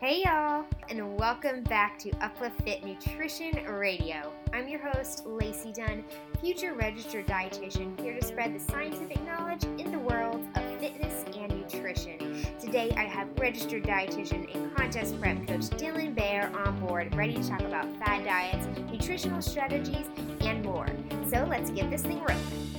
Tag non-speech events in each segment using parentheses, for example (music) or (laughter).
Hey, y'all, and welcome back to Uplift Fit Nutrition Radio. I'm your host, Lacey Dunn, future registered dietitian, here to spread the scientific knowledge in the world of fitness and nutrition. Today, I have registered dietitian and contest prep coach Dylan Baer on board, ready to talk about fad diets, nutritional strategies, and more. So let's get this thing rolling.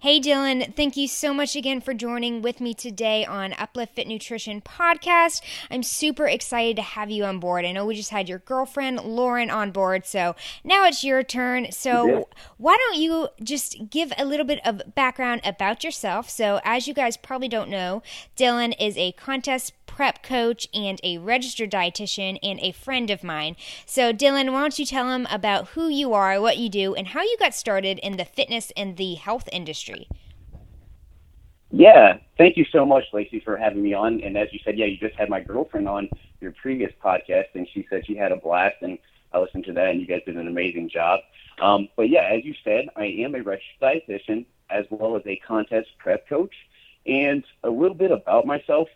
Hey, Dylan, thank you so much again for joining with me today on Uplift Fit Nutrition podcast. I'm super excited to have you on board. I know we just had your girlfriend, Lauren, on board, so now it's your turn. So, yeah. why don't you just give a little bit of background about yourself? So, as you guys probably don't know, Dylan is a contest prep coach and a registered dietitian and a friend of mine. So, Dylan, why don't you tell them about who you are, what you do, and how you got started in the fitness and the health industry? Yeah, thank you so much, Lacey, for having me on. And as you said, yeah, you just had my girlfriend on your previous podcast, and she said she had a blast, and I listened to that, and you guys did an amazing job. Um, but yeah, as you said, I am a registered dietitian as well as a contest prep coach. And a little bit about myself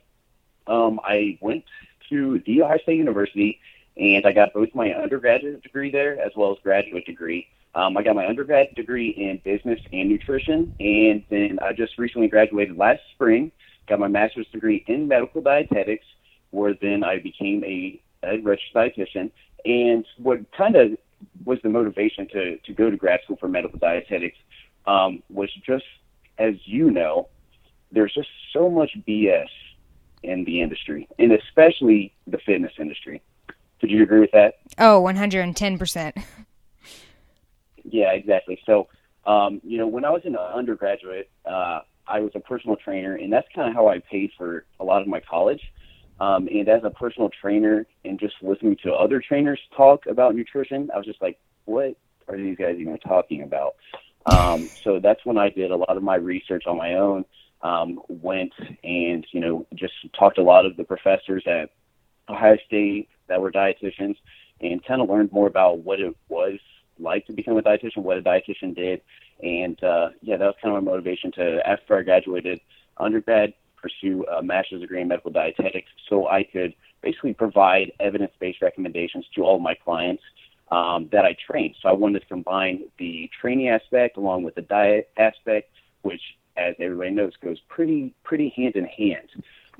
um, I went to The Ohio State University and I got both my undergraduate degree there as well as graduate degree. Um, I got my undergrad degree in business and nutrition, and then I just recently graduated last spring. Got my master's degree in medical dietetics, where then I became a, a registered dietitian. And what kind of was the motivation to to go to grad school for medical dietetics um, was just, as you know, there's just so much BS in the industry, and especially the fitness industry. Would you agree with that? Oh, 110%. yeah, exactly. So, um, you know, when I was an undergraduate, uh, I was a personal trainer, and that's kind of how I paid for a lot of my college. Um, and as a personal trainer and just listening to other trainers talk about nutrition, I was just like, what are these guys even talking about? Um, so that's when I did a lot of my research on my own um, went and you know just talked to a lot of the professors at Ohio State that were dietitians and kind of learned more about what it was like to become a dietitian, what a dietitian did, and uh, yeah, that was kind of my motivation to after I graduated undergrad pursue a master's degree in medical dietetics so I could basically provide evidence-based recommendations to all my clients um, that I trained. So I wanted to combine the training aspect along with the diet aspect, which as everybody knows, goes pretty pretty hand in hand.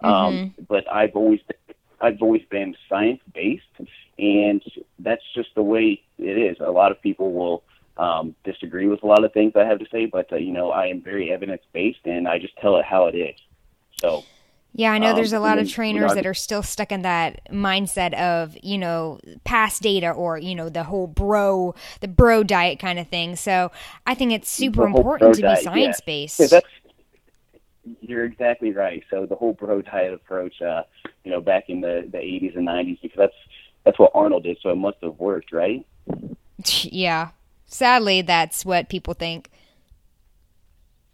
Mm-hmm. Um, but I've always I've always been science based, and that's just the way it is. A lot of people will um, disagree with a lot of things I have to say, but uh, you know I am very evidence based, and I just tell it how it is. So yeah, I know um, there's a lot of trainers that are still stuck in that mindset of, you know, past data or, you know, the whole bro, the bro diet kind of thing. So I think it's super important to be science based. Yeah. yeah, you're exactly right. So the whole bro diet approach, uh, you know, back in the, the 80s and 90s, because that's, that's what Arnold did. So it must have worked, right? (laughs) Yeah. Sadly, that's what people think.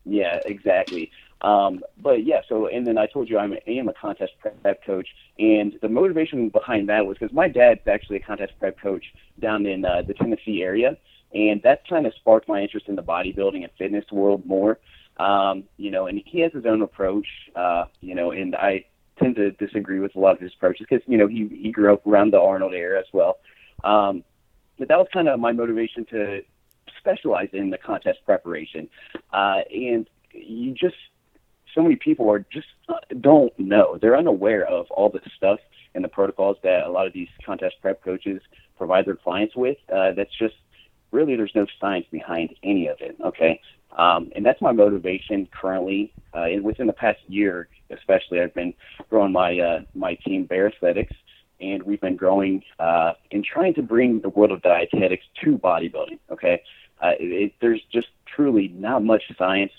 Yeah, exactly. Um, but yeah, so and then I told you I'm, I am a contest prep coach, and the motivation behind that was because my dad's actually a contest prep coach down in uh, the Tennessee area, and that kind of sparked my interest in the bodybuilding and fitness world more. Um, you know, and he has his own approach, uh, you know, and I tend to disagree with a lot of his approaches because you know he he grew up around the Arnold era as well. Um, but that was kind of my motivation to specialize in the contest preparation, uh, and you just so many people are just don't know. They're unaware of all the stuff and the protocols that a lot of these contest prep coaches provide their clients with. Uh, that's just really there's no science behind any of it. Okay, um, and that's my motivation currently. Uh, and within the past year, especially, I've been growing my uh, my team Baer Aesthetics, and we've been growing uh, and trying to bring the world of dietetics to bodybuilding. Okay, uh, it, there's just truly not much science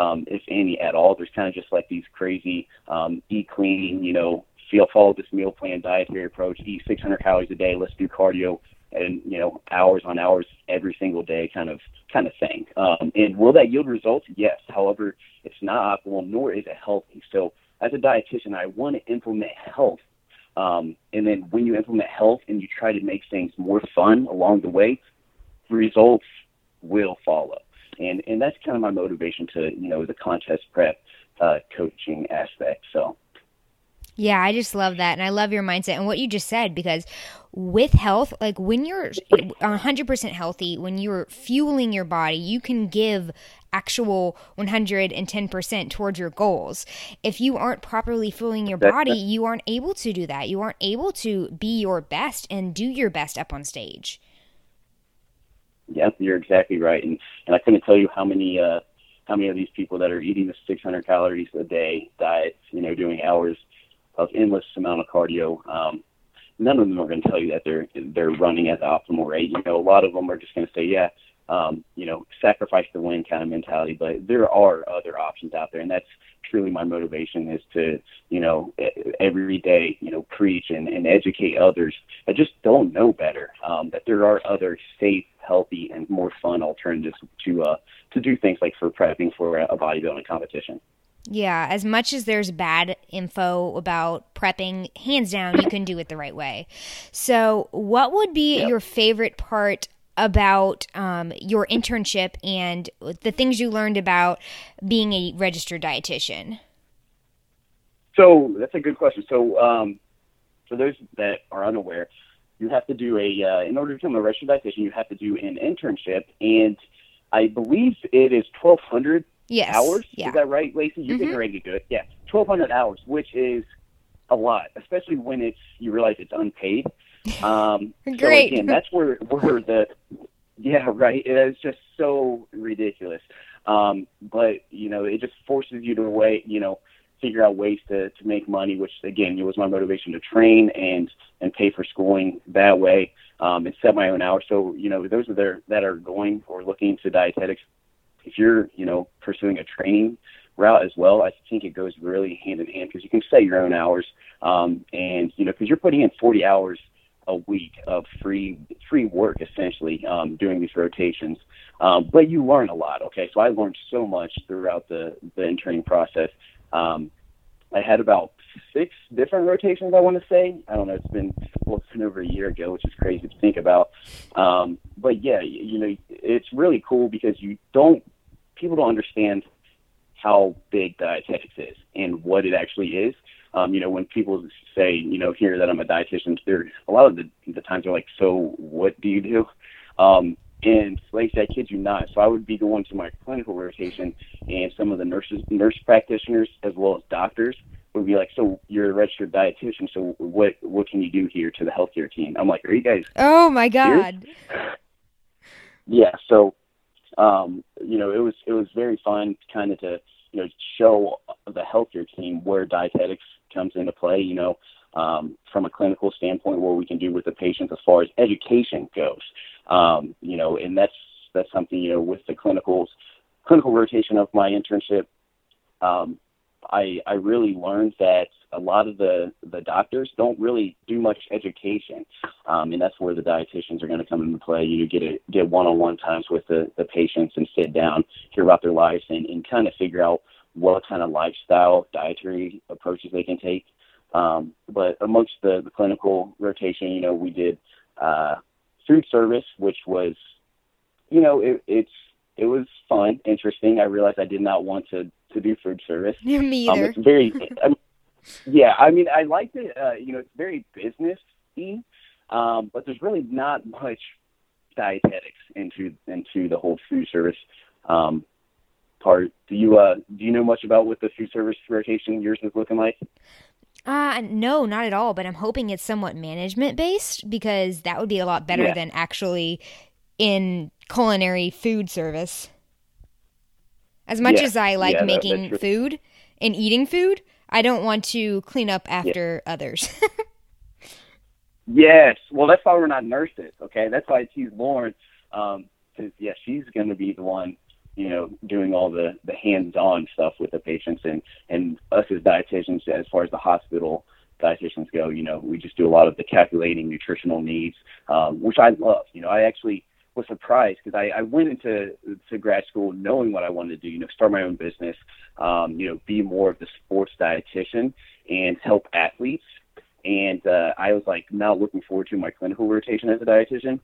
um, if any at all. There's kind of just like these crazy um, eat clean, you know, feel follow this meal plan dietary approach, eat 600 calories a day, let's do cardio and you know hours on hours every single day kind of kind of thing. Um, and will that yield results? Yes. However, it's not optimal, nor is it healthy. So as a dietitian, I want to implement health. Um, and then when you implement health and you try to make things more fun along the way, results will follow and and that's kind of my motivation to you know the contest prep uh, coaching aspect. So. Yeah, I just love that. And I love your mindset and what you just said because with health, like when you're 100% healthy, when you're fueling your body, you can give actual 110% towards your goals. If you aren't properly fueling your body, you aren't able to do that. You aren't able to be your best and do your best up on stage. Yep, you're exactly right. And and I couldn't tell you how many uh how many of these people that are eating the 600 calories a day diet, you know, doing hours of endless amount of cardio. Um, none of them are going to tell you that they're they're running at the optimal rate. You know, a lot of them are just going to say, yeah, um, you know, sacrifice the win kind of mentality. But there are other options out there, and that's truly my motivation is to, you know, every day, you know, preach and, and educate others that just don't know better. Um, that there are other safe, healthy, and more fun alternatives to uh, to do things like for prepping for a bodybuilding competition. Yeah, as much as there's bad info about prepping, hands down, you can do it the right way. So, what would be yep. your favorite part about um, your internship and the things you learned about being a registered dietitian? So, that's a good question. So, um, for those that are unaware, you have to do a, uh, in order to become a registered dietitian, you have to do an internship. And I believe it is 1200 yes. hours. Yeah. Is that right, Lacey? You're mm-hmm. getting ready to do it. Yeah, 1,200 hours, which is a lot, especially when it's you realize it's unpaid. Um, Great. (laughs) So again, that's where where the yeah right. It's just so ridiculous. Um, but you know, it just forces you to wait. You know, figure out ways to to make money, which again, it was my motivation to train and and pay for schooling that way. Um, and set my own hours. So, you know, those are there that are going or looking into dietetics if you're, you know, pursuing a training route as well, I think it goes really hand in hand because you can set your own hours, um, and you know, because you're putting in 40 hours a week of free free work essentially um, doing these rotations. Um, but you learn a lot. Okay, so I learned so much throughout the the interning process. Um, I had about six different rotations. I want to say. I don't know. It's been well, it's been over a year ago, which is crazy to think about. Um, but yeah, you, you know, it's really cool because you don't people don't understand how big dietetics is and what it actually is. Um, you know, when people say, you know, here that I'm a dietitian, there a lot of the, the times they're like, so what do you do? Um, and like I kid you not. So I would be going to my clinical rotation, and some of the nurses, nurse practitioners, as well as doctors, would be like, "So you're a registered dietitian. So what what can you do here to the healthcare team?" I'm like, "Are you guys?" Oh my god. (laughs) Yeah. So um, you know, it was it was very fun kind of to you know show the healthcare team where dietetics comes into play. You know, um, from a clinical standpoint, what we can do with the patients as far as education goes. Um, you know, and that's that's something you know with the clinicals clinical rotation of my internship. Um, I I really learned that a lot of the the doctors don't really do much education, um, and that's where the dietitians are going to come into play. You get a, get one-on-one times with the the patients and sit down, hear about their lives, and, and kind of figure out what kind of lifestyle dietary approaches they can take. Um, but amongst the, the clinical rotation, you know, we did uh, food service, which was, you know, it, it's it was fun, interesting. I realized I did not want to to do food service. (laughs) Me either. Um, it's very, um, yeah. I mean, I liked it. Uh, you know, it's very businessy, um, but there's really not much dietetics into into the whole food service um, part. Do you uh, do you know much about what the food service rotation yours is looking like? Uh no, not at all, but I'm hoping it's somewhat management based because that would be a lot better yeah. than actually in culinary food service. As much yeah. as I like yeah, making that, food and eating food, I don't want to clean up after others. (laughs) yes. Well, that's why we're not nurses, okay? That's why I choose Lauren. Um, cause yeah, she's going to be the one, you know, doing all the, the hands-on stuff with the patients and, and us as dietitians, as far as the hospital dietitians go, you know, we just do a lot of the calculating nutritional needs, um, which I love. You know, I actually, was surprised because I, I went into to grad school knowing what I wanted to do, you know, start my own business, um, you know, be more of the sports dietitian and help athletes. And uh, I was like now looking forward to my clinical rotation as a dietitian.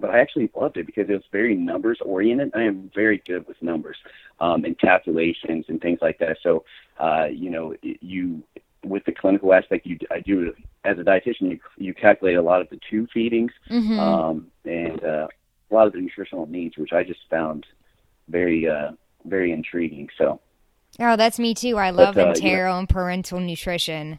But I actually loved it because it was very numbers oriented. I am very good with numbers um, and calculations and things like that. So, uh, you know, you with the clinical aspect, you I do as a dietitian, you you calculate a lot of the tube feedings Mm-hmm. um, and uh, a lot of the nutritional needs, which I just found very uh, very intriguing. So oh, that's me too. I love uh, yeah. and parenteral nutrition.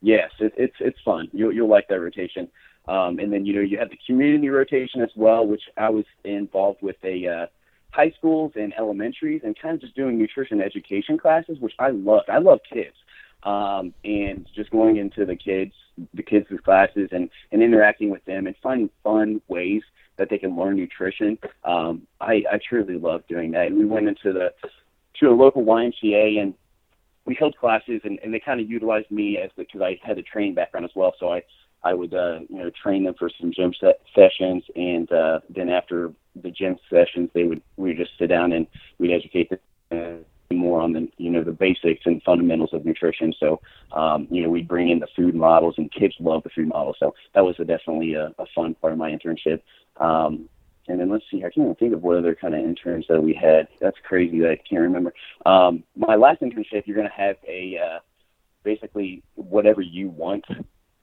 yes, it, it's it's fun. You'll you'll like that rotation. Um, and then you know you have the community rotation as well, which I was involved with a uh, high schools and elementaries, and kind of just doing nutrition education classes, which I loved. I love kids, um, and just going into the kids the kids' classes and and interacting with them and finding fun ways that they can learn nutrition. Um, I I truly love doing that. And we went into the to a local YMCA and we held classes and, and they kind of utilized me as the, because I had a training background as well. So I I would uh, you know train them for some gym se- sessions, and uh, then after the gym sessions, they would we would just sit down and we'd educate them uh, more on the you know the basics and fundamentals of nutrition. So um, you know we'd bring in the food models, and kids love the food models. So that was a, definitely a, a fun part of my internship. Um, and then let's see, I can't even think of what other kind of interns that we had. That's crazy that I can't remember. Um, my last internship, you're going to have a uh, basically whatever you want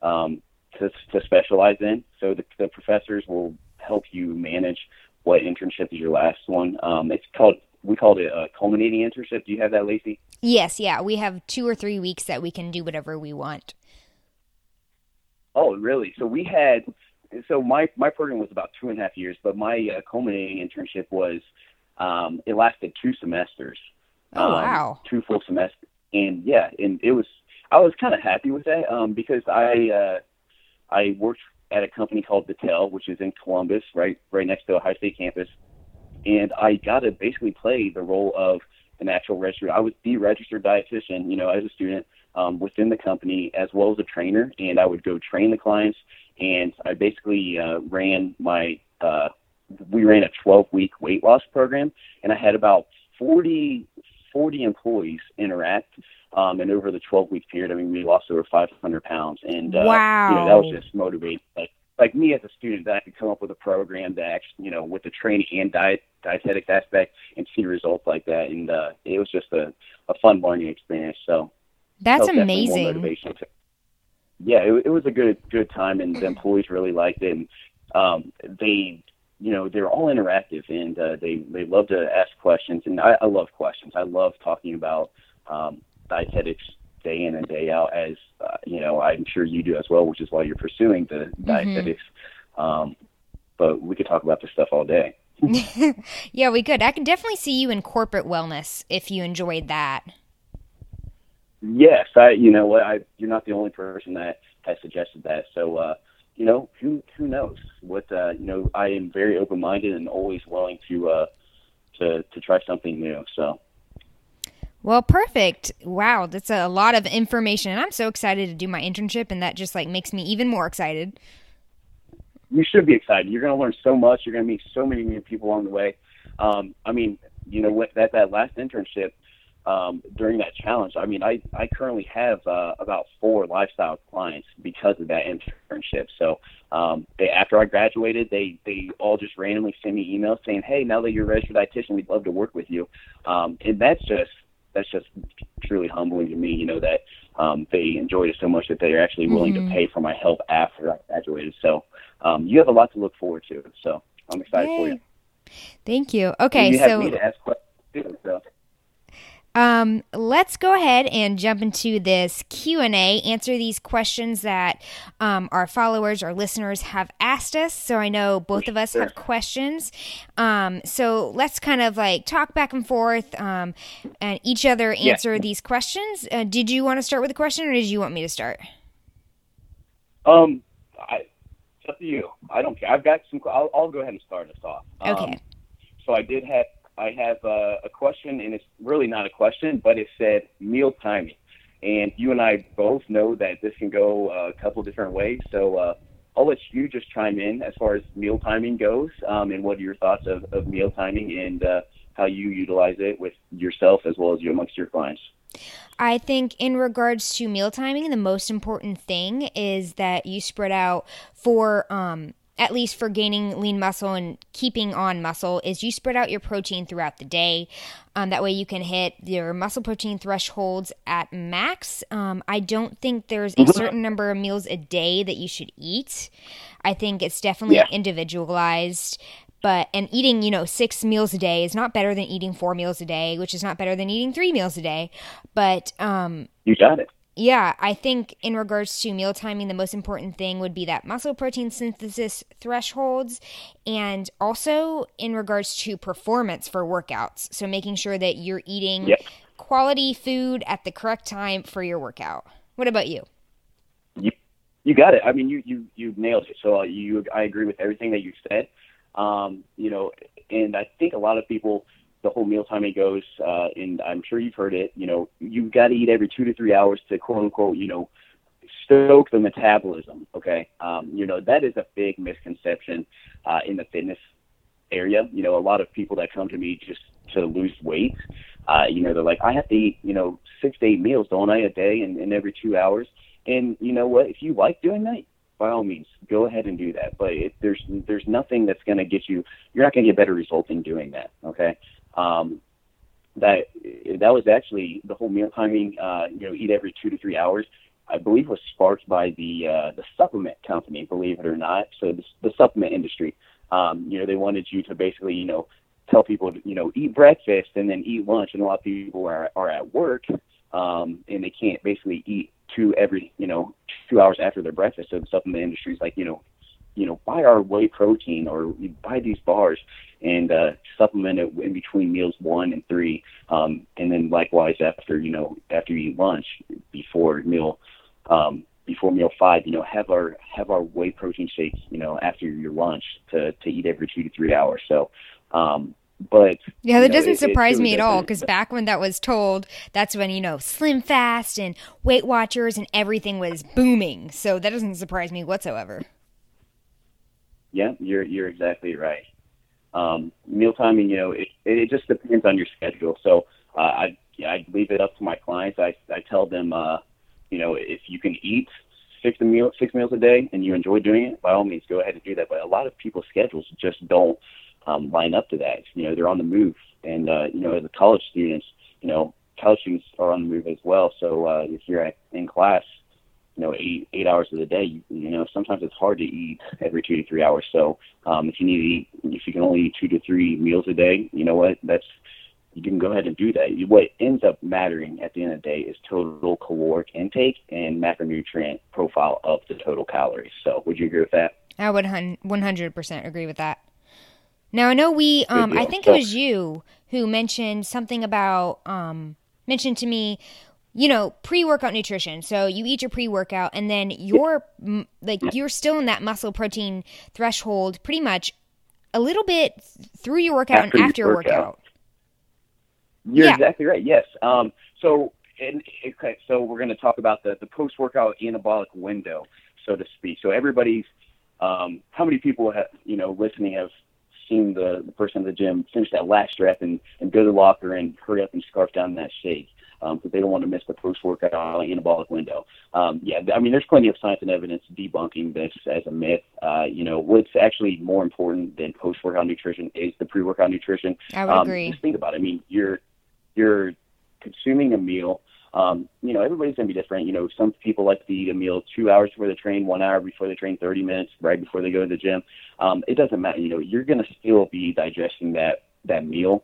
um, to, to specialize in. So the, the professors will help you manage what internship is your last one. Um, it's called we called it a culminating internship. Do you have that, Lacey? Yes, yeah. We have two or three weeks that we can do whatever we want. Oh, really? So we had so my my program was about two and a half years, but my uh, culminating internship was um, it lasted two semesters. Oh, um, wow. Two full semesters, and yeah, and it was I was kind of happy with that um, because I uh, I worked at a company called Battelle, which is in Columbus, right right next to Ohio State campus, and I got to basically play the role of an actual registered. I was the registered dietitian, you know, as a student um, within the company as well as a trainer, and I would go train the clients, and I basically uh, ran my. Uh, we ran a 12 week weight loss program, and I had about 40 40 employees interact. Um, and over the 12 week period, I mean, we lost over 500 pounds, and uh, you know that was just motivating. Like, like me as a student, that I could come up with a program that actually, you know, with the training and diet dietetics aspect, and see results like that, and uh, it was just a, a fun learning experience. So That's more amazing. yeah, it, it was a good good time, and the (clears throat) employees really liked it. And um, they, you know, they're all interactive, and uh, they they love to ask questions, and I, I love questions. I love talking about um, dietetics day in and day out, as uh, you know, I'm sure you do as well, which is why you're pursuing the dietetics. Um, but we could talk about this stuff all day. (laughs) (laughs) yeah, we could. I can definitely see you in corporate wellness if you enjoyed that. Yes, I. You know what? I. You're not the only person that has suggested that. So, uh, you know, who who knows? What uh, you know, I am very open minded and always willing to uh, to to try something new. So, Well, perfect. Wow, that's a lot of information. And I'm so excited to do my internship and that just like makes me even more excited. you should be excited. You're going to learn so much. You're going to meet so many new people along the way. Um, I mean, you know, with that that last internship um, during that challenge, I mean, I I currently have uh, about four lifestyle clients because of that internship. So um, they after I graduated, they they all just randomly send me emails saying, "Hey, now that you're a registered dietitian, we'd love to work with you." Um, and that's just that's just truly humbling to me. You know that um, they enjoyed it so much that they're actually willing Mhm. to pay for my help after I graduated. So um, you have a lot to look forward to. So I'm excited for you. Thank you. Okay, you have me to ask questions too. So Um, let's go ahead and jump into this Q and A. Answer these questions that um, our followers our listeners have asked us. So I know both of us have questions. Um, so let's kind of like talk back and forth, um, and each other Yeah. answer these questions. Uh, did you want to start with a question, or did you want me to start? um, I, it's up to you. I don't care. I've got some. I'll, I'll go ahead and start us off. Um, Okay. So I did have I have uh, a question, and it's really not a question, but it said meal timing, and you and I both know that this can go a couple different ways. So uh, I'll let you just chime in as far as meal timing goes, um, and what are your thoughts of, of meal timing and uh, how you utilize it with yourself as well as you amongst your clients. I think in regards to meal timing, the most important thing is that you spread out for um at least for gaining lean muscle and keeping on muscle, is you spread out your protein throughout the day. Um, that way you can hit your muscle protein thresholds at max. Um, I don't think there's a certain number of meals a day that you should eat. I think it's definitely Yeah. individualized. But and eating, you know, six meals a day is not better than eating four meals a day, which is not better than eating three meals a day. But um, You got it. Yeah, I think in regards to meal timing, the most important thing would be that muscle protein synthesis thresholds, and also in regards to performance for workouts. So making sure that you're eating Yep. quality food at the correct time for your workout. What about you? You you got it. I mean, you you you nailed it. So uh, you, I agree with everything that you said. Um, you know, and I think a lot of people, the whole meal timing goes, uh, and I'm sure you've heard it. You know, you've got to eat every two to three hours to quote unquote, you know, stoke the metabolism. Okay, um, you know that is a big misconception uh, in the fitness area. You know, a lot of people that come to me just to lose weight. Uh, you know, they're like, I have to eat, you know, six to eight meals, don't I, a day, and, and every two hours. And you know what? If you like doing that, by all means, go ahead and do that. But it, there's there's nothing that's going to get you. You're not going to get better results in doing that. Okay. Um, that that was actually the whole meal timing. Uh, you know, eat every two to three hours. I believe was sparked by the uh, the supplement company. Believe it or not, so the, the supplement industry. Um, you know, they wanted you to basically, you know, tell people, to, you know, eat breakfast and then eat lunch. And a lot of people are are at work, um, and they can't basically eat two every, you know, two hours after their breakfast. So the supplement industry is like, you know, you know, buy our whey protein or buy these bars and uh, supplement it in between meals one and three, um, and then likewise after you know after you eat lunch before meal um, before meal five, you know, have our have our whey protein shakes, you know, after your lunch to to eat every two to three hours. So, um, but Yeah, you that know, doesn't it- surprise really me at all because back when that was told, that's when, you know, Slim Fast and Weight Watchers and everything was booming. So that doesn't surprise me whatsoever. Yeah, you're you're exactly right. Um, meal timing, you know, it it just depends on your schedule. So uh, I I leave it up to my clients. I I tell them, uh, you know, if you can eat six meal six meals a day and you enjoy doing it, by all means, go ahead and do that. But a lot of people's schedules just don't um, line up to that. You know, they're on the move, and uh, you know, as a college students, you know, college students are on the move as well. So uh, if you're at, in class, you know, eight eight hours of the day, you, you know, sometimes it's hard to eat every two to three hours. So um, if you need to eat, if you can only eat two to three meals a day, you know what? That's you can go ahead and do that. What ends up mattering at the end of the day is total caloric intake and macronutrient profile of the total calories. So would you agree with that? I would 100% agree with that. Now, I know we, um, I think So- it was you who mentioned something about, um, mentioned to me, you know, pre workout nutrition. So you eat your pre workout and then you're like, you're still in that muscle protein threshold pretty much a little bit through your workout After and after your workout. workout. You're Yeah. exactly right. Yes. Um, so, and, okay, so we're going to talk about the, the post-workout anabolic window, so to speak. So everybody's, um, how many people have, you know, listening have seen the, the person in the gym finish that last rep and, and go to the locker and hurry up and scarf down that shake because they don't want to miss the post-workout anabolic window. Um, yeah, I mean, there's plenty of science and evidence debunking this as a myth. Uh, you know, what's actually more important than post-workout nutrition is the pre-workout nutrition. I would Um, agree. Just think about it. I mean, you're you're consuming a meal. Um, you know, everybody's gonna be different. You know, some people like to eat a meal two hours before they train, one hour before they train, thirty minutes right before they go to the gym. Um, it doesn't matter. You know, you're gonna still be digesting that that meal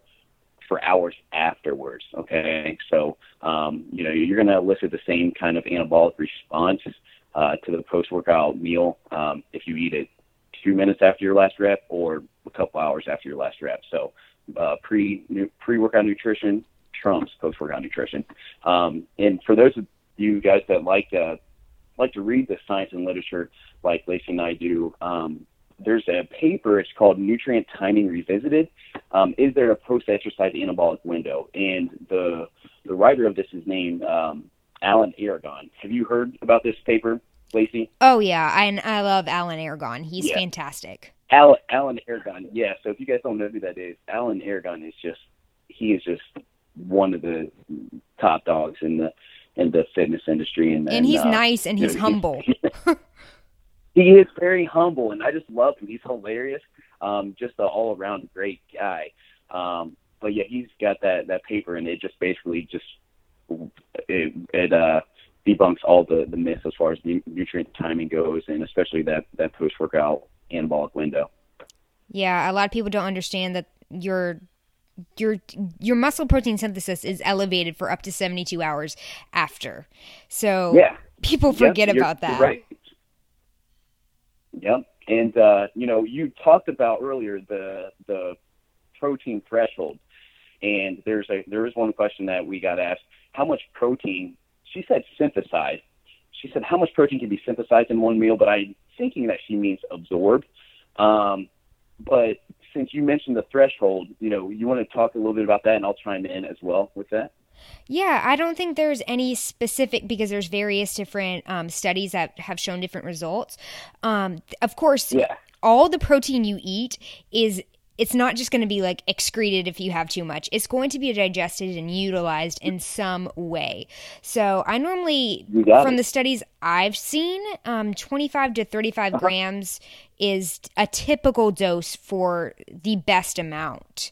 for hours afterwards. Okay, so um, you know you're gonna elicit the same kind of anabolic response uh, to the post-workout meal um, if you eat it two minutes after your last rep or a couple hours after your last rep. So uh, pre pre workout nutrition trumps post workout nutrition. Um, and for those of you guys that like uh, like to read the science and literature like Lacey and I do, um, there's a paper. It's called Nutrient Timing Revisited. Um, is there a post exercise anabolic window? And the the writer of this is named um, Alan Aragon. Have you heard about this paper, Lacey? Oh, yeah. I, I love Alan Aragon. He's Yeah. fantastic. Alan, Alan Aragon, yeah. So if you guys don't know who that is, Alan Aragon is just he is just one of the top dogs in the in the fitness industry, and And he's uh, nice and you he's know, humble. (laughs) (laughs) he is very humble, and I just love him. He's hilarious. Um, just an all around great guy. Um, but yeah, he's got that that paper, and it just basically just it, it uh, debunks all the the myths as far as nutrient timing goes, and especially that that post workout anabolic window. Yeah, a lot of people don't understand that your your your muscle protein synthesis is elevated for up to 72 hours after. So yeah. people forget yep, about that. Right. Yep. And uh, you know, you talked about earlier the the protein threshold. And there's a there is one question that we got asked, how much protein she said synthesized. She said how much protein can be synthesized in one meal, but I'm thinking that she means absorbed. Um, but since you mentioned the threshold, you know, you want to talk a little bit about that, and I'll chime in as well with that. Yeah, I don't think there's any specific because there's various different um, studies that have shown different results. Um, of course, yeah. all the protein you eat is it's not just going to be like excreted if you have too much. It's going to be digested and utilized in some way. So I normally, from it. the studies I've seen, um, 25 to 35 uh-huh. grams is a typical dose for the best amount.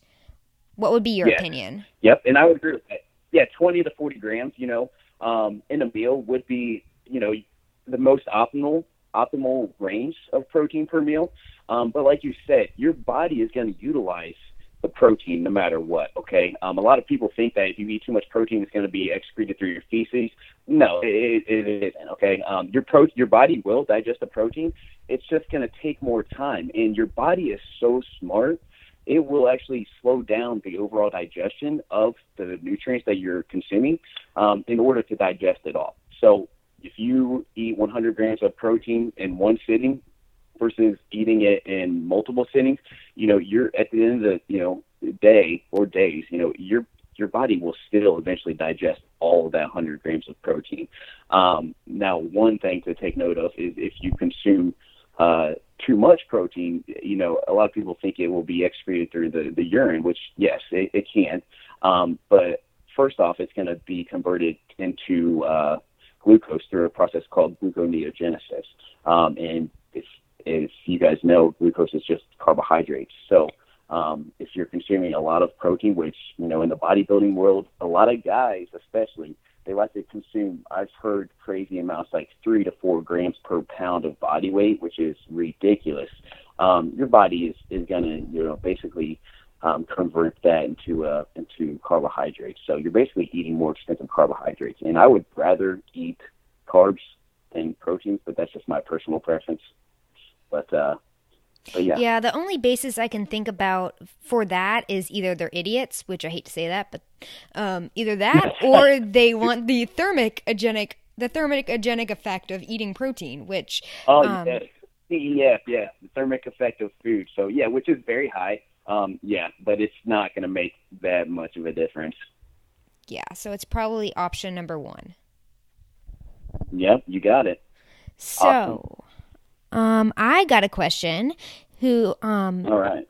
What would be your yes. opinion? Yep, and I would agree with that. Yeah, 20 to 40 grams, you know, um, in a meal would be, you know, the most optimal optimal range of protein per meal. Um, but like you said, your body is going to utilize the protein no matter what. Okay. Um, a lot of people think that if you eat too much protein, it's going to be excreted through your feces. No, it, it, isn't. Okay. Um, your pro- your body will digest the protein. It's just going to take more time, and your body is so smart. It will actually slow down the overall digestion of the nutrients that you're consuming um, in order to digest it all. So if you eat 100 grams of protein in one sitting, versus eating it in multiple sittings, you know, you're at the end of the you know day or days, you know, your your body will still eventually digest all of that 100 grams of protein. Um, now, one thing to take note of is if you consume uh, too much protein, you know, a lot of people think it will be excreted through the, the urine, which yes, it, it can. Um, but first off, it's going to be converted into uh, glucose through a process called gluconeogenesis. Um, and if, is you guys know glucose is just carbohydrates. So um, if you're consuming a lot of protein, which you know in the bodybuilding world, a lot of guys especially they like to consume. I've heard crazy amounts like three to four grams per pound of body weight, which is ridiculous. Um, your body is is gonna you know basically um, convert that into uh, into carbohydrates. So you're basically eating more expensive carbohydrates. And I would rather eat carbs than proteins, but that's just my personal preference. But uh, but yeah. Yeah, the only basis I can think about for that is either they're idiots, which I hate to say that, but um, either that (laughs) or they want the thermogenic the thermogenic effect of eating protein, which oh um, yeah, yeah, yeah, the thermic effect of food. So yeah, which is very high. Um, yeah, but it's not going to make that much of a difference. Yeah, so it's probably option number one. Yep, you got it. So. Awesome. Um, I got a question. Who? Um, All right.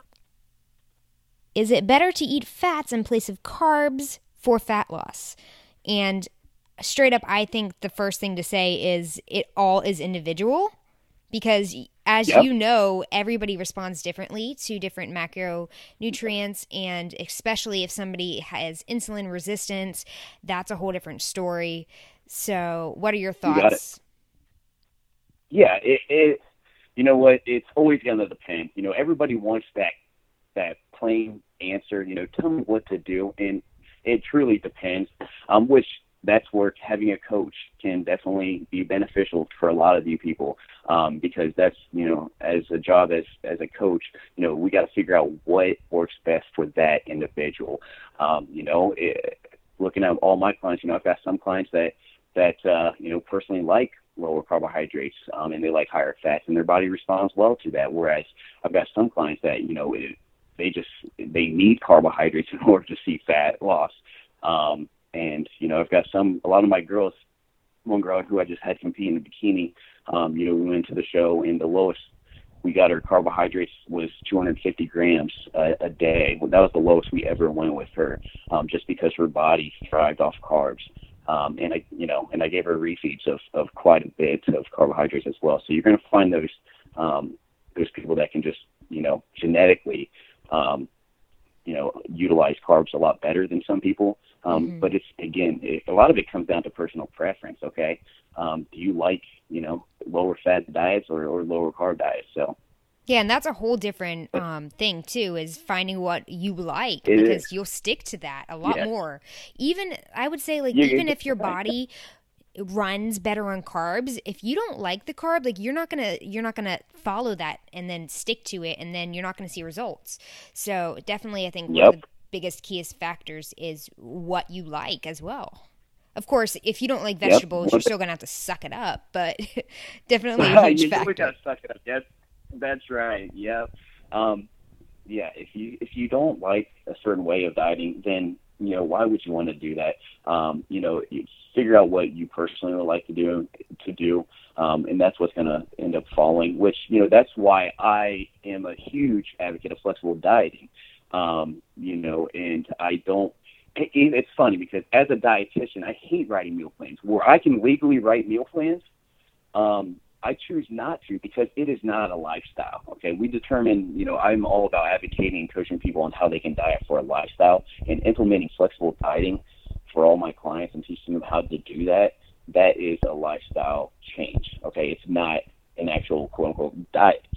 Is it better to eat fats in place of carbs for fat loss? And straight up, I think the first thing to say is it all is individual because as yep. you know, everybody responds differently to different macronutrients, and especially if somebody has insulin resistance, that's a whole different story. So, what are your thoughts? You yeah, it, it you know what? It's always going to depend. You know, everybody wants that that plain answer. You know, tell me what to do, and it truly depends. Um, which that's where having a coach can definitely be beneficial for a lot of you people um, because that's you know as a job as as a coach you know we got to figure out what works best for that individual um, you know it, looking at all my clients you know I've got some clients that that uh, you know personally like lower carbohydrates um, and they like higher fats and their body responds well to that. Whereas I've got some clients that you know it, they just they need carbohydrates (laughs) in order to see fat loss. Um, and you know I've got some a lot of my girls. One girl who I just had compete in a bikini. Um, you know we went to the show and the lowest we got her carbohydrates was 250 grams a, a day. That was the lowest we ever went with her, um, just because her body thrived off carbs. Um, and I, you know, and I gave her refeeds of, of quite a bit of carbohydrates as well. So you're going to find those um, those people that can just, you know, genetically, um, you know, utilize carbs a lot better than some people. Um, mm-hmm. But it's again, it, a lot of it comes down to personal preference. Okay, um, do you like, you know, lower fat diets or, or lower carb diets? So yeah, and that's a whole different um, thing too. Is finding what you like it because is. you'll stick to that a lot more. Even I would say, like, even if your body runs better on carbs, if you don't like the carb, like you're not gonna you're not gonna follow that and then stick to it, and then you're not gonna see results. So definitely, I think yep. one of the biggest keyest factors is what you like as well. Of course, if you don't like vegetables, yep. you're still gonna have to suck it up, but (laughs) definitely a (laughs) huge you factor. You suck it up. Yes, that's right. Yep. Um, yeah. If you if you don't like a certain way of dieting, then you know why would you want to do that? Um, you know, you figure out what you personally would like to do to do, um, and that's what's going to end up falling. Which you know that's why I am a huge advocate of flexible dieting. Um, you know, and I don't it's funny because as a dietitian, I hate writing meal plans. Where I can legally write meal plans, um, I choose not to because it is not a lifestyle. Okay, we determine, you know, I'm all about advocating and coaching people on how they can diet for a lifestyle and implementing flexible dieting for all my clients and teaching them how to do that. That is a lifestyle change. Okay, it's not an actual quote unquote diet.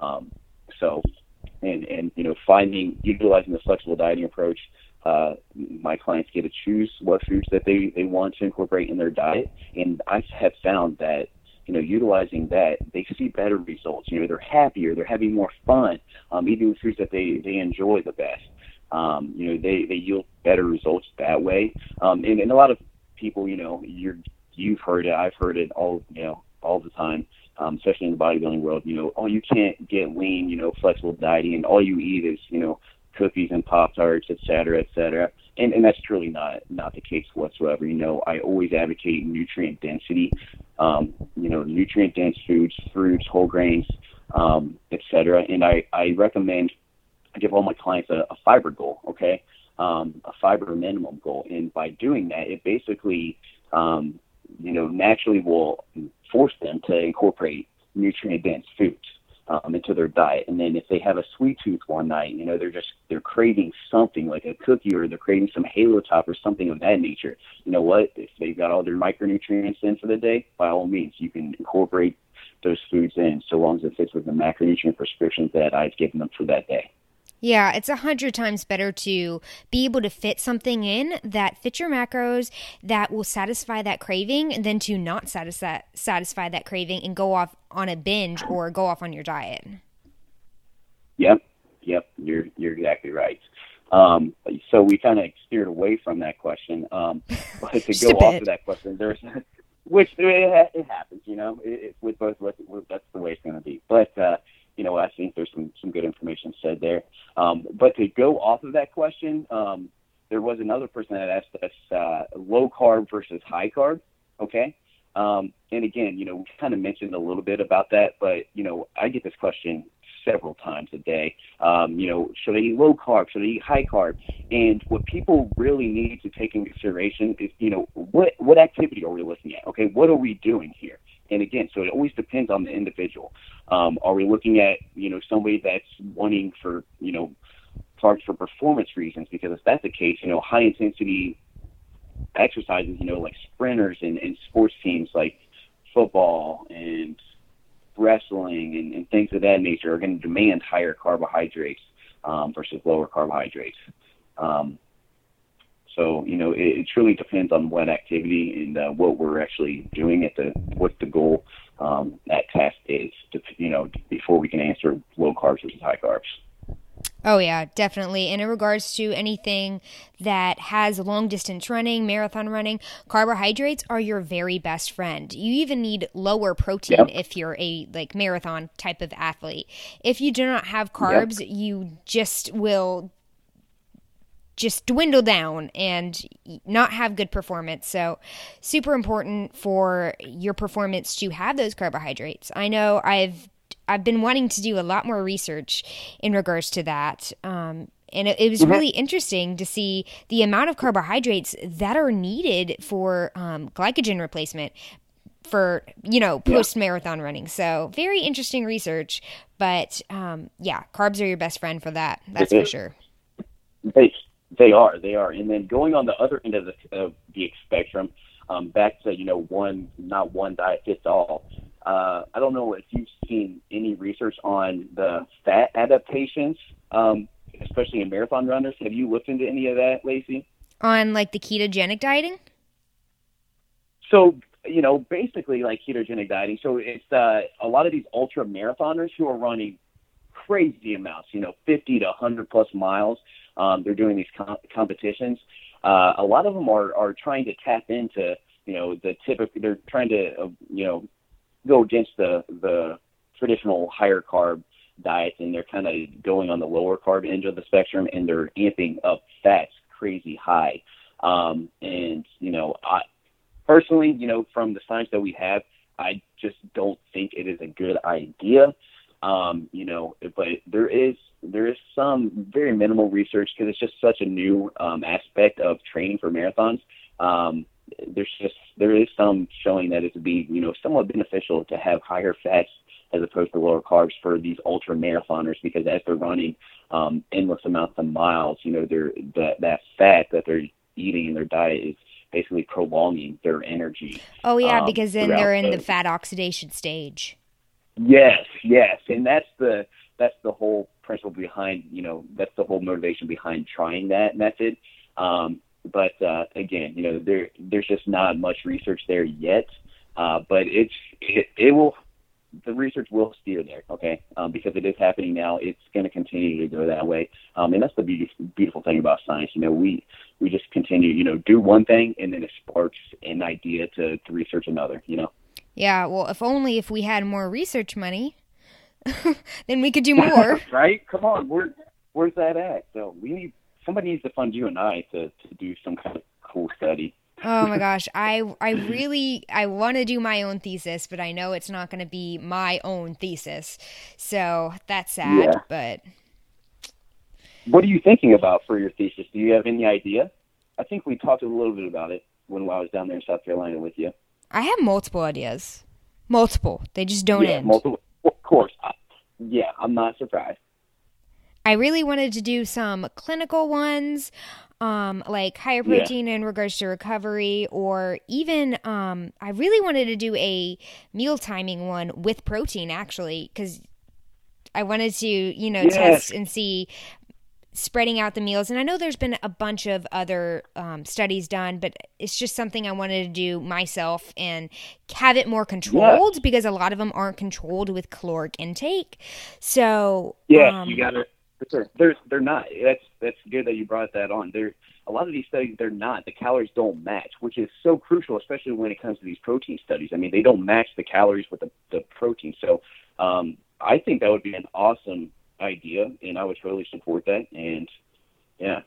Um, so, and and you know, finding utilizing the flexible dieting approach. Uh, my clients get to choose what foods that they, they want to incorporate in their diet. And I have found that you know, utilizing that, they see better results. You know, they're happier, they're having more fun, um, eating the foods that they, they enjoy the best. Um, you know, they, they yield better results that way. Um, and, and a lot of people, you know, you're, you've heard it, I've heard it all, you know, all the time, um, especially in the bodybuilding world, you know, oh, you can't get lean, you know, flexible dieting and all you eat is, you know, cookies and Pop Tarts, et cetera, et cetera. And, and that's truly not, not the case whatsoever. You know, I always advocate nutrient density um, you know, nutrient dense foods, fruits, whole grains, um, et cetera. And I, I recommend, I give all my clients a, a fiber goal, okay? Um, a fiber minimum goal. And by doing that, it basically, um, you know, naturally will force them to incorporate nutrient dense foods um, into their diet. And then if they have a sweet tooth one night, you know, they're just they're craving something like a cookie or they're craving some halo top or something of that nature. You know what? If they've got all their micronutrients in for the day, by all means, you can incorporate those foods in so long as it fits with the macronutrient prescriptions that I've given them for that day. Yeah, it's a hundred times better to be able to fit something in that fits your macros that will satisfy that craving than to not satisfy satisfy that craving and go off on a binge or go off on your diet. Yep, yep, you're you're exactly right. Um, so we kind of steered away from that question, um, (laughs) but to go off of that question, there's (laughs) which it, it happens, you know, it, it, with both that's the way it's going to be, but. uh you know, I think there's some, some good information said there. Um, but to go off of that question, um, there was another person that asked us uh, low carb versus high carb. Okay. Um, and again, you know, we kind of mentioned a little bit about that, but, you know, I get this question several times a day. Um, you know, should I eat low carb? Should I eat high carb? And what people really need to take into consideration is, you know, what what activity are we looking at? Okay, what are we doing here? And again, so it always depends on the individual. Um, are we looking at you know somebody that's wanting for you know carbs for performance reasons? Because if that's the case, you know high intensity exercises, you know like sprinters and, and sports teams like football and wrestling and, and things of that nature are going to demand higher carbohydrates um, versus lower carbohydrates. Um, so you know, it, it truly depends on what activity and uh, what we're actually doing at the what the goal um, at test is. To, you know, before we can answer low carbs versus high carbs. Oh, yeah, definitely. And in regards to anything that has long distance running, marathon running, carbohydrates are your very best friend. You even need lower protein yep. if you're a like marathon type of athlete. If you do not have carbs, yep. you just will just dwindle down and not have good performance. So, super important for your performance to have those carbohydrates. I know I've I've been wanting to do a lot more research in regards to that. Um, and it, it was mm-hmm. really interesting to see the amount of carbohydrates that are needed for um, glycogen replacement for you know post marathon running. So very interesting research, but um, yeah, carbs are your best friend for that. That's for sure. They they are they are, and then going on the other end of the of the spectrum, um, back to you know one not one diet fits all. Uh, I don't know if you've seen any research on the fat adaptations, um, especially in marathon runners. Have you looked into any of that, Lacey? On like the ketogenic dieting? So you know, basically like ketogenic dieting. So it's uh, a lot of these ultra marathoners who are running crazy amounts, you know, 50 to 100 plus miles. Um, they're doing these com- competitions. Uh, a lot of them are, are trying to tap into, you know, the typical, they're trying to, uh, you know, go against the, the traditional higher carb diets and they're kind of going on the lower carb end of the spectrum and they're amping up fats crazy high. Um, and, you know, I, personally, you know, from the science that we have, I just don't think it is a good idea. Um, you know, but there is there is some very minimal research because it's just such a new um, aspect of training for marathons. Um, there's just there is some showing that it would be you know somewhat beneficial to have higher fats as opposed to lower carbs for these ultra marathoners because as they're running um, endless amounts of miles, you know, they're that that fat that they're eating in their diet is basically prolonging their energy. Oh yeah, um, because then they're in the, the fat oxidation stage. Yes, yes, and that's the that's the whole principle behind you know that's the whole motivation behind trying that method. Um, but uh, again, you know there there's just not much research there yet. Uh, but it's it, it will the research will steer there, okay? Um, because it is happening now. It's going to continue to go that way, um, and that's the beautiful, beautiful thing about science. You know, we we just continue, you know, do one thing, and then it sparks an idea to to research another. You know. Yeah. Well, if only if we had more research money, (laughs) then we could do more. (laughs) right? Come on, where where's that at? So we need somebody needs to fund you and I to to do some kind of cool study. Oh my (laughs) gosh, I I really I want to do my own thesis, but I know it's not going to be my own thesis. So that's sad, yeah. but What are you thinking about for your thesis? Do you have any idea? I think we talked a little bit about it when I was down there in South Carolina with you. I have multiple ideas. Multiple. They just don't yeah, end. Multiple. Of course. Yeah, I'm not surprised. I really wanted to do some clinical ones um, like higher protein yeah. in regards to recovery, or even um, I really wanted to do a meal timing one with protein actually, because I wanted to, you know, yes. test and see spreading out the meals. And I know there's been a bunch of other um, studies done, but it's just something I wanted to do myself and have it more controlled yes. because a lot of them aren't controlled with caloric intake. So yeah, um, you got it sure. They're they're not. That's that's good that you brought that on. There a lot of these studies they're not. The calories don't match, which is so crucial, especially when it comes to these protein studies. I mean, they don't match the calories with the, the protein. So um, I think that would be an awesome idea, and I would totally support that. And yeah.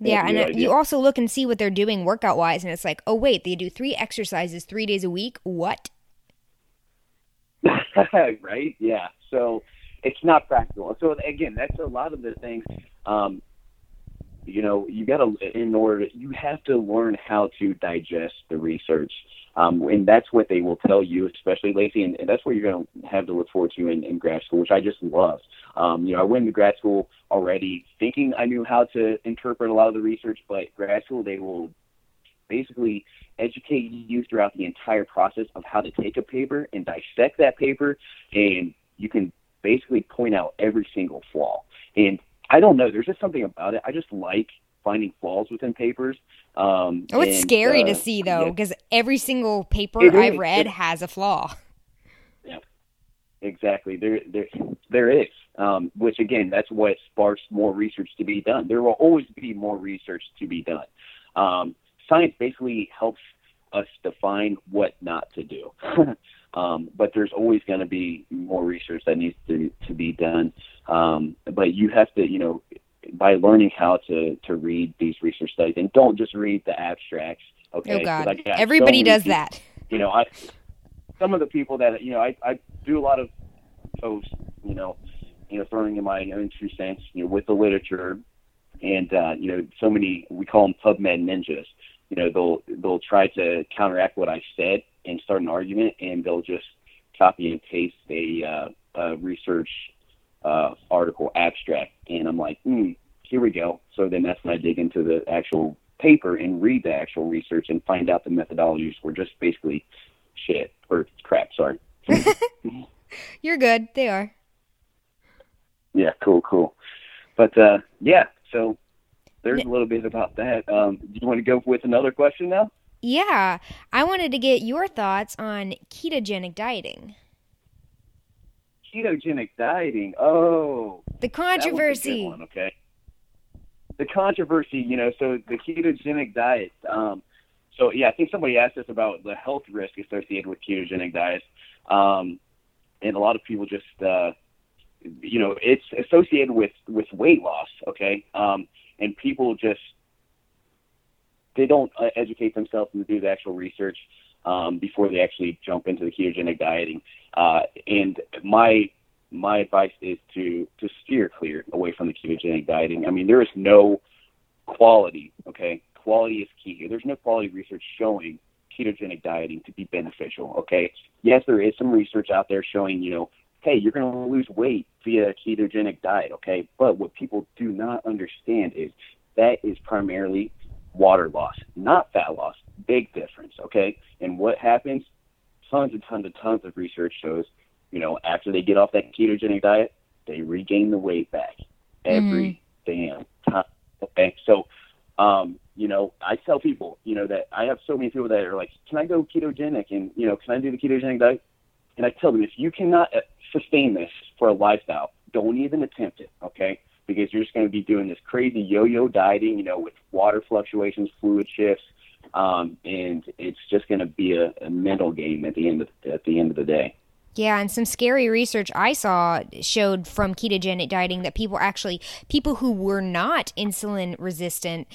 Yeah, and you also look and see what they're doing workout wise, and it's like, oh wait, they do three exercises three days a week. What? (laughs) right? Yeah. So it's not practical. So again, that's a lot of the things. Um, you know, you got to in order you have to learn how to digest the research, um, and that's what they will tell you, especially Lacey, and, and that's what you're going to have to look forward to in, in grad school, which I just love. Um, you know, I went to grad school already thinking I knew how to interpret a lot of the research, but grad school they will basically educate you throughout the entire process of how to take a paper and dissect that paper and you can basically point out every single flaw. And I don't know, there's just something about it. I just like finding flaws within papers. Um, oh, it's and, scary uh, to see though, because yeah. every single paper I read it, has a flaw. Yeah, exactly. There, there, there is. Um, which again, that's what sparks more research to be done. There will always be more research to be done. Um, science basically helps us define what not to do. (laughs) Um, but there's always going to be more research that needs to, to be done. Um, but you have to, you know, by learning how to, to read these research studies and don't just read the abstracts. Okay. Oh God. Everybody so does people, that. You know, I, some of the people that, you know, I, I do a lot of posts, you know, you know, throwing in my own two cents, you know, with the literature, and uh, you know, so many we call them PubMed ninjas. You know, they'll they'll try to counteract what I said and start an argument, and they'll just copy and paste a, uh, a research uh, article abstract, and I'm like, hmm, here we go. So then that's when I dig into the actual paper and read the actual research and find out the methodologies were just basically shit or crap. Sorry. (laughs) You're good. They are. Yeah, cool, cool. But uh, yeah, so there's a little bit about that. Um, do you want to go with another question now? Yeah, I wanted to get your thoughts on ketogenic dieting. Ketogenic dieting. Oh, the controversy. One, okay. The controversy, you know, so the ketogenic diet. Um, so yeah, I think somebody asked us about the health risk associated with ketogenic diets, um, and a lot of people just, uh, you know, it's associated with with weight loss. Okay, um, and people just they don't uh, educate themselves and do the actual research um, before they actually jump into the ketogenic dieting. Uh, and my my advice is to to steer clear away from the ketogenic dieting. I mean, there is no quality. Okay, quality is key here. There's no quality research showing ketogenic dieting to be beneficial. Okay, yes, there is some research out there showing you know, hey, you're going to lose weight via a ketogenic diet. Okay, but what people do not understand is that is primarily water loss, not fat loss. Big difference, okay? And what happens? Tons and tons and tons of research shows, you know, after they get off that ketogenic diet, they regain the weight back every mm-hmm. damn time. Okay, so, um, you know, I tell people, you know, that I have so many people that are like, "Can I go ketogenic?" and you know, "Can I do the ketogenic diet?" And I tell them, if you cannot uh, sustain this for a lifestyle, don't even attempt it. Okay, because you're just going to be doing this crazy yo-yo dieting, you know, with water fluctuations, fluid shifts, um, and it's just going to be a, a mental game at the end of at the end of the day. Yeah, and some scary research I saw showed from ketogenic dieting that people actually people who were not insulin resistant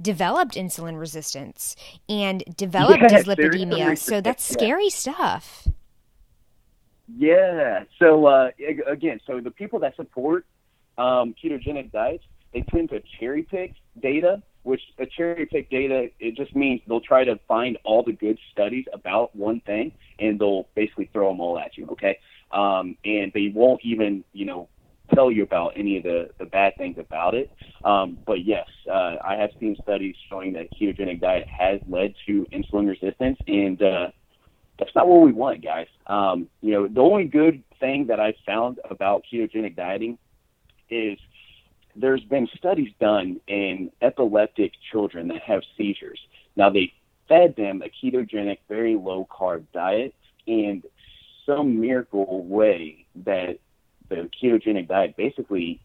developed insulin resistance and developed yes, dyslipidemia. So that's scary yeah. stuff. Yeah. So uh, again, so the people that support um, ketogenic diets, they tend to cherry pick data, which a cherry pick data, it just means they'll try to find all the good studies about one thing and they'll basically throw them all at you, okay? Um, and they won't even, you know, tell you about any of the, the bad things about it. Um, but yes, uh, I have seen studies showing that ketogenic diet has led to insulin resistance, and uh, that's not what we want, guys. Um, you know, the only good thing that I've found about ketogenic dieting is there's been studies done in epileptic children that have seizures. Now they fed them a ketogenic, very low carb diet, and some miracle way that the ketogenic diet basically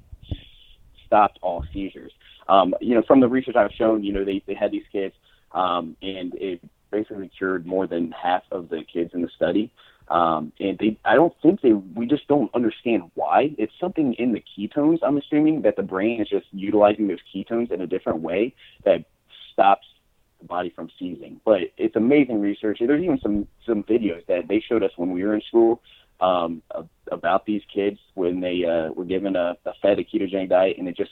stopped all seizures. Um, you know, from the research I've shown, you know, they, they had these kids, um, and it basically cured more than half of the kids in the study. Um, and they, I don't think they, we just don't understand why. It's something in the ketones, I'm assuming, that the brain is just utilizing those ketones in a different way that stops the body from seizing. But it's amazing research. There's even some, some videos that they showed us when we were in school um, about these kids when they uh, were given a, a fed a ketogenic diet and it just,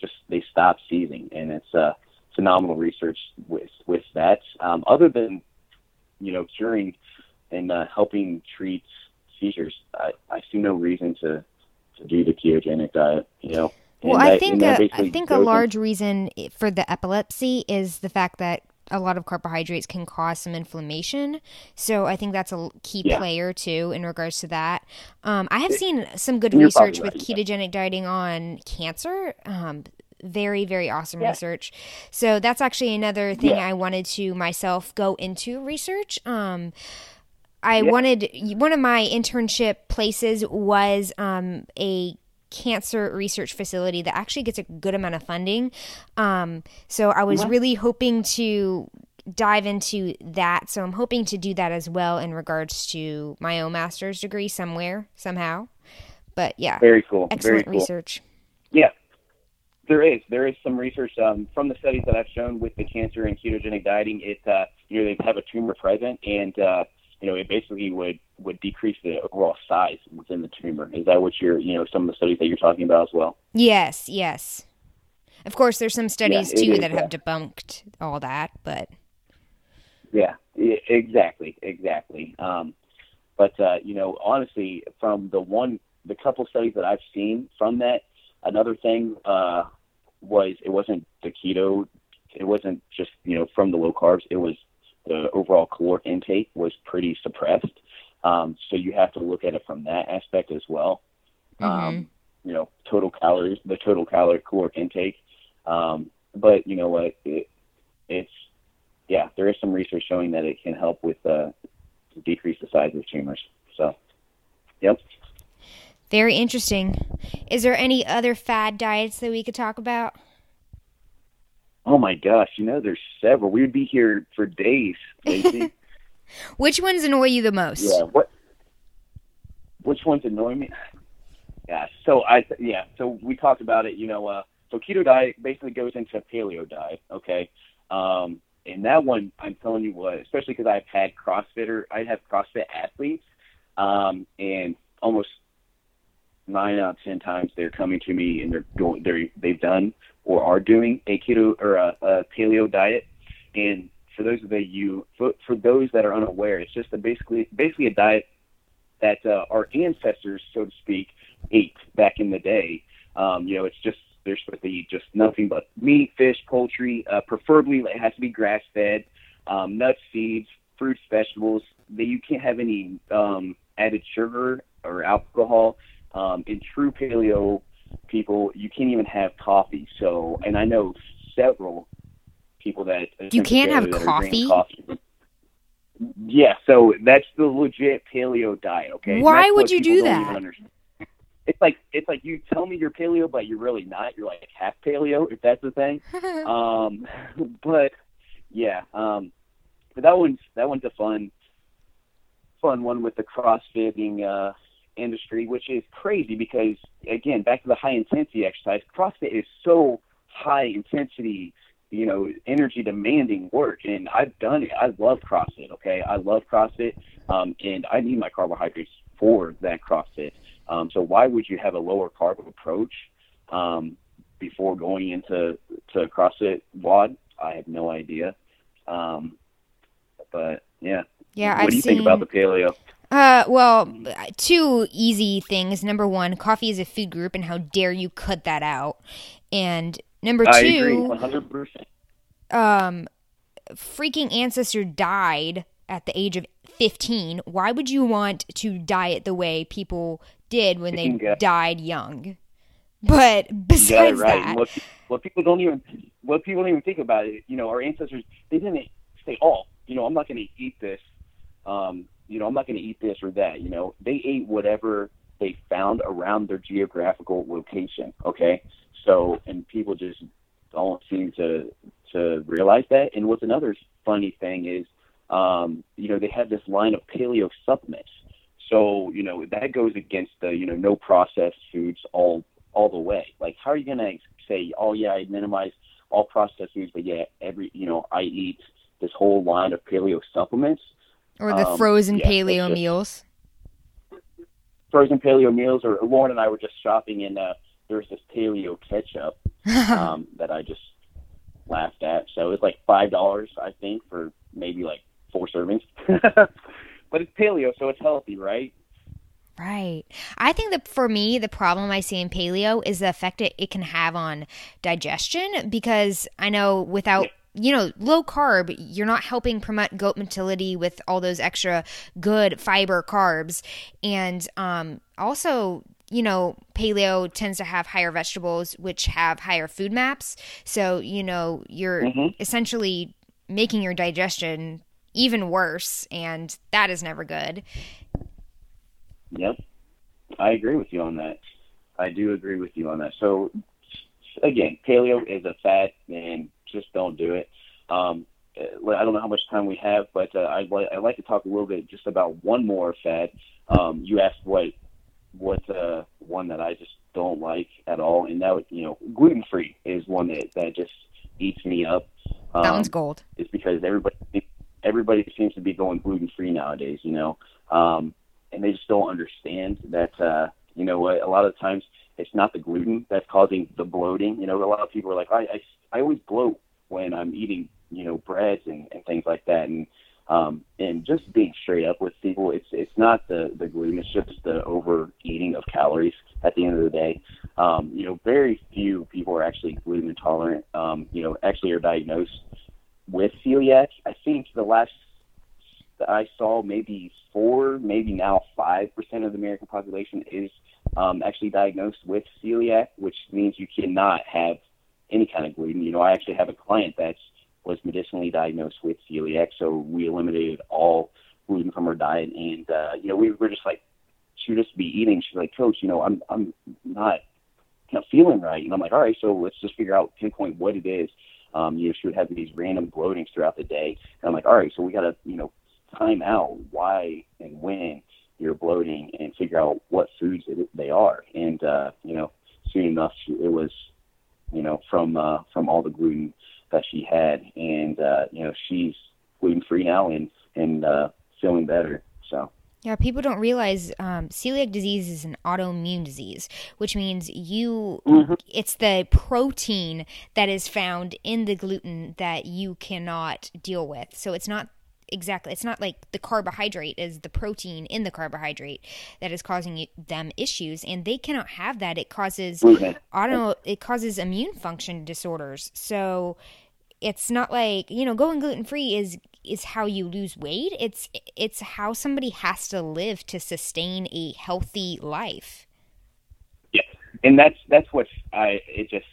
just, they stopped seizing. And it's uh, phenomenal research with, with that. Um, other than, you know, curing and uh, helping treat seizures, I, I see no reason to to do the ketogenic diet. You know. Well, I think a, I think a large in. reason for the epilepsy is the fact that a lot of carbohydrates can cause some inflammation. So I think that's a key yeah. player too in regards to that. Um, I have seen some good research right, with ketogenic yeah. dieting on cancer. Um, very very awesome yeah. research so that's actually another thing i wanted to myself go into research um, I yeah. wanted one of my internship places was um, a cancer research facility that actually gets a good amount of funding. Um, so I was really hoping to dive into that. So I'm hoping to do that as well in regards to my own master's degree somewhere, somehow. But yeah, very cool. Excellent very cool. research. Yeah, there is. There is some research um, from the studies that I've shown with the cancer and ketogenic dieting. It uh, you know they have a tumor present and uh, you know, it basically would would decrease the overall size within the tumor. Is that what you're, you know, some of the studies that you're talking about as well? Yes, yes. Of course, there's some studies Yeah, too is, that yeah. have debunked all that, but Yeah, exactly, exactly. Um, but uh, you know, honestly, from the one, the couple studies that I've seen from that, another thing uh, was it wasn't the keto, it wasn't just you know from the low carbs. It was the overall caloric intake was pretty suppressed. Um, so you have to look at it from that aspect as well. Um, you know, total calories, the total calorie caloric intake. Um, but you know what? It, it's yeah, there is some research showing that it can help with uh, decrease the size of tumors. So, yep. very interesting. Is there any other fad diets that we could talk about? Oh my gosh, you know, there's several. We would be here for days, (laughs) Which ones annoy you the most? yeah. What? Which ones annoy me? Yeah. So I yeah. So we talked about it. You know, uh, so keto diet basically goes into paleo diet. Okay. Um, and that one, I'm telling you what, especially because I've had CrossFitter, I have CrossFit athletes, um, and almost nine out of ten times they're coming to me and they're going, they're they've done or are doing a keto or a, a paleo diet. And for those of you, for, for those that are unaware, it's just a basically basically a diet that uh, our ancestors, so to speak, ate back in the day. Um, you know, it's just they're supposed to eat just nothing but meat, fish, poultry. Uh, preferably, it has to be grass fed. Um, nuts, seeds, fruits, vegetables. That you can't have any um, added sugar or alcohol. Um, in true paleo people, you can't even have coffee. So, and I know several people that You can't have that are drinking coffee? coffee. Yeah, so that's the legit paleo diet. Okay. Why would you do that? It's like it's like you tell me you're paleo, but you're really not. You're like half paleo, if that's the thing. (laughs) um, (laughs) but yeah, um, but that one's that one's a fun, fun one with the CrossFitting uh, industry, which is crazy because again, back to the high intensity exercise. CrossFit is so high intensity, you know, energy demanding work, and I've done it. I love CrossFit. Okay, I love CrossFit, um, and I need my carbohydrates for that CrossFit. Um, so why would you have a lower carb approach um, before going into to CrossFit WOD? I have no idea. Um, but yeah. Yeah, what I've do you seen. think about the paleo? Uh, well, two easy things. Number one, coffee is a food group, and how dare you cut that out? And number I agree, two, one hundred percent. um, freaking ancestor died at the age of 15. Why would you want to diet the way people did when they Yeah. died young? But You got it besides right. that, What, what people don't even what people don't even think about it. You know, our ancestors they didn't say, "Oh, you know, I'm not going to eat this." Um, you know, I'm not going to eat this or that. You know, they ate whatever they found around their geographical location. Okay, so and people just don't seem to to realize that. And what's another funny thing is, um, you know, they have this line of paleo supplements. So you know that goes against the you know no processed foods all all the way. Like, how are you going to say, oh yeah, I minimize all processed foods, but yeah, every you know I eat this whole line of paleo supplements, or the um, frozen yeah, paleo just- meals. frozen paleo meals. Or Lauren and I were just shopping, and uh, there was this paleo ketchup (laughs) um, that I just laughed at. So it was like five dollars, I think, for maybe like four servings. (laughs) but it's paleo, so it's healthy, right? Right. I think that for me, the problem I see in paleo is the effect it, it can have on digestion because I know without, you know, low carb, you're not helping promote gut motility with all those extra good fiber carbs. And um, also, you know, paleo tends to have higher vegetables, which have higher FODMAPs. So, you know, you're Mhm. essentially making your digestion even worse, and that is never good. Yep, I agree with you on that. I do agree with you on that. So again, paleo is a fat and just don't do it. Um, uh, I don't know how much time we have, but uh, I'd, li- I'd like to talk a little bit just about one more fad. Um, you asked what what uh, one that I just don't like at all, and that would, you know gluten free is one that that just eats me up. Um, That one's gold. is because everybody everybody seems to be going gluten free nowadays, you know, um, and they just don't understand that uh, you know what a lot of times it's not the gluten that's causing the bloating. You know, a lot of people are like, I I, I always bloat when I'm eating you know breads and, and things like that, and um, and just being straight up with people, it's it's not the the gluten, it's just the overeating of calories. At the end of the day, um, you know, very few people are actually gluten intolerant. Um, you know, actually are diagnosed with celiac. I think the last that I saw, maybe four, maybe now five percent of the American population is um, actually diagnosed with celiac, which means you cannot have any kind of gluten. You know, I actually have a client that's was medicinally diagnosed with celiac, so we eliminated all gluten from her diet, and uh, you know, we were just like, she would just be eating. She's like, Coach, you know, I'm I'm not not feeling right, and I'm like, all right, so let's just figure out pinpoint what it is. Um, you know, she would have these random bloatings throughout the day, and I'm like, all right, so we got to you know time out why and when you're bloating and figure out what foods it, they are. And uh, you know, soon enough, it was you know from uh, from all the gluten that she had, and uh, you know she's gluten free now and and uh, feeling better. So. Yeah, people don't realize um, celiac disease is an autoimmune disease, which means you mm-hmm. it's the protein that is found in the gluten that you cannot deal with. So it's not exactly. It's not like the carbohydrate is the protein in the carbohydrate that is causing them issues and they cannot have that. It causes auto it causes immune function disorders. So it's not like you know going gluten free is is how you lose weight. It's it's how somebody has to live to sustain a healthy life. Yeah and that's that's what i it just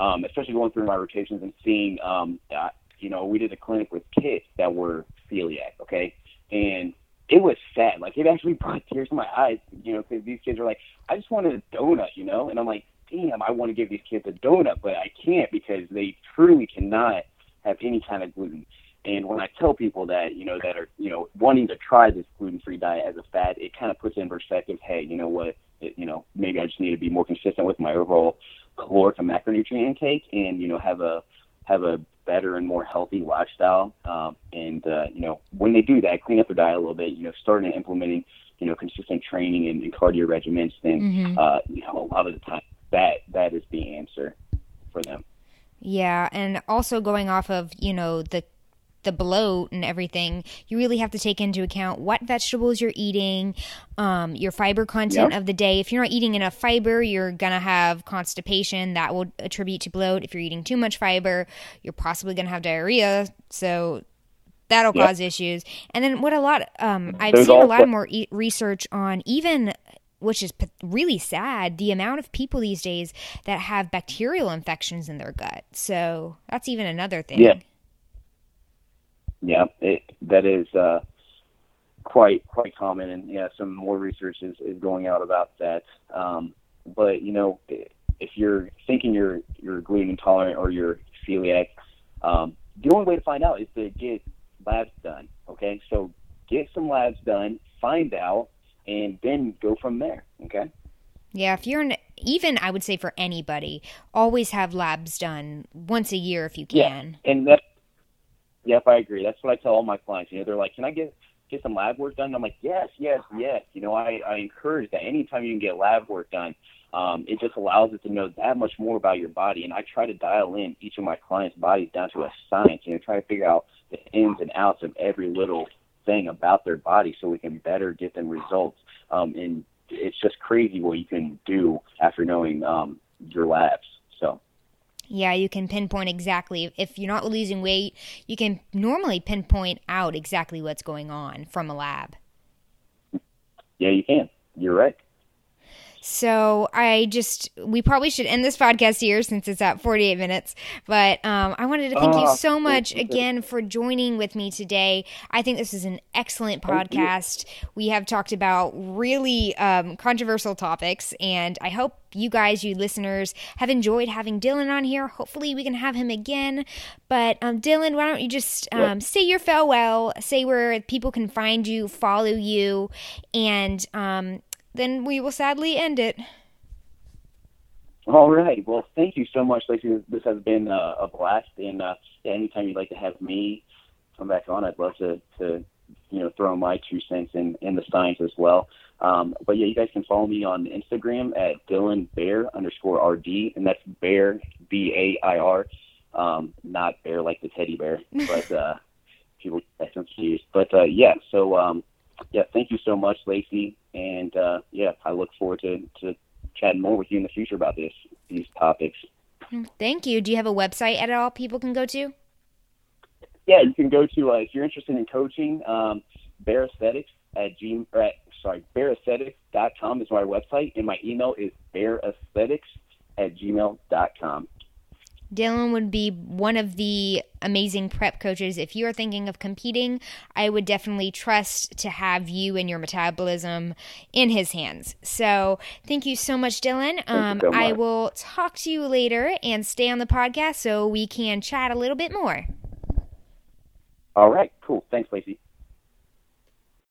um especially going through my rotations and seeing um uh, you know we did a clinic with kids that were celiac, okay? And it was sad. Like it actually (laughs) brought tears to my eyes, you know, because these kids are like, I just wanted a donut, you know, and I'm like, damn, I want to give these kids a donut, but I can't because they truly cannot have any kind of gluten. And when I tell people that, you know, that are, you know, wanting to try this gluten-free diet as a fad, it kind of puts in perspective, hey, you know what, it, you know, maybe I just need to be more consistent with my overall caloric and macronutrient intake and, you know, have a, have a better and more healthy lifestyle. Um, and uh, you know, when they do that, clean up their diet a little bit. You know, starting to implementing you know consistent training and, and cardio regimens, then mm-hmm. uh, you know a lot of the time that that is the answer for them. Yeah, and also going off of you know the the bloat and everything, you really have to take into account what vegetables you're eating, um, your fiber content yep. of the day. If you're not eating enough fiber, you're gonna have constipation that will attribute to bloat. If you're eating too much fiber, you're possibly gonna have diarrhea. So that'll yep. cause issues. And then what a lot um, I've There's seen a lot of more e- research on even which is really sad the amount of people these days that have bacterial infections in their gut. So that's even another thing. Yeah yeah, it, that is uh, quite quite common, and yeah, some more research is, is going out about that. Um, but you know, if you're thinking you're you're gluten intolerant or you're celiac, um, the only way to find out is to get labs done. Okay, so get some labs done, find out, and then go from there. Okay. Yeah, if you're an, even, I would say for anybody, always have labs done once a year if you can. Yeah, and that Yep, I agree. That's what I tell all my clients. You know, they're like, "Can I get get some lab work done?" And I'm like, "Yes, yes, yes." You know, I I encourage that. Anytime you can get lab work done, um, it just allows it to know that much more about your body. And I try to dial in each of my clients' bodies down to a science. You know, try to figure out the ins and outs of every little thing about their body so we can better get them results. Um, and it's just crazy what you can do after knowing um, your labs. Yeah, you can pinpoint exactly. If you're not losing weight, you can normally pinpoint out exactly what's going on from a lab. Yeah, you can. You're right. So I just, we probably should end this podcast here since it's at 48 minutes. But um, I wanted to thank you ah, so much again for joining with me today. I think this is an excellent podcast. We have talked about really um, controversial topics, and I hope you guys, you listeners, have enjoyed having Dylan on here. Hopefully, we can have him again. But um, Dylan, why don't you just um, say your farewell, say where people can find you, follow you, and um, then we will sadly end it. All right. Well, thank you so much, Lacey. This has been uh, a blast. And uh, anytime you'd like to have me come back on, I'd love to, to you know throwing my two cents in in the science as well. Um, but yeah, you guys can follow me on Instagram at Dylan Bair underscore RD, and that's Bair B A I R, um, not Bear like the teddy bear, but uh, (laughs) people get confused. But uh, yeah, so um, yeah, thank you so much, Lacey, and uh, yeah, I look forward to to chatting more with you in the future about this these topics. Thank you. Do you have a website at all people can go to? Yeah, you can go to uh, if you're interested in coaching, um, Bair Aesthetics at G or at, sorry, bairaesthetics.com is my website, and my email is bairaesthetics at gmail.com. Dylan would be one of the amazing prep coaches. If you're thinking of competing, I would definitely trust to have you and your metabolism in his hands. So thank you so much, Dylan. Um, so much. I will talk to you later and stay on the podcast so we can chat a little bit more. All right, cool. Thanks, Lacey.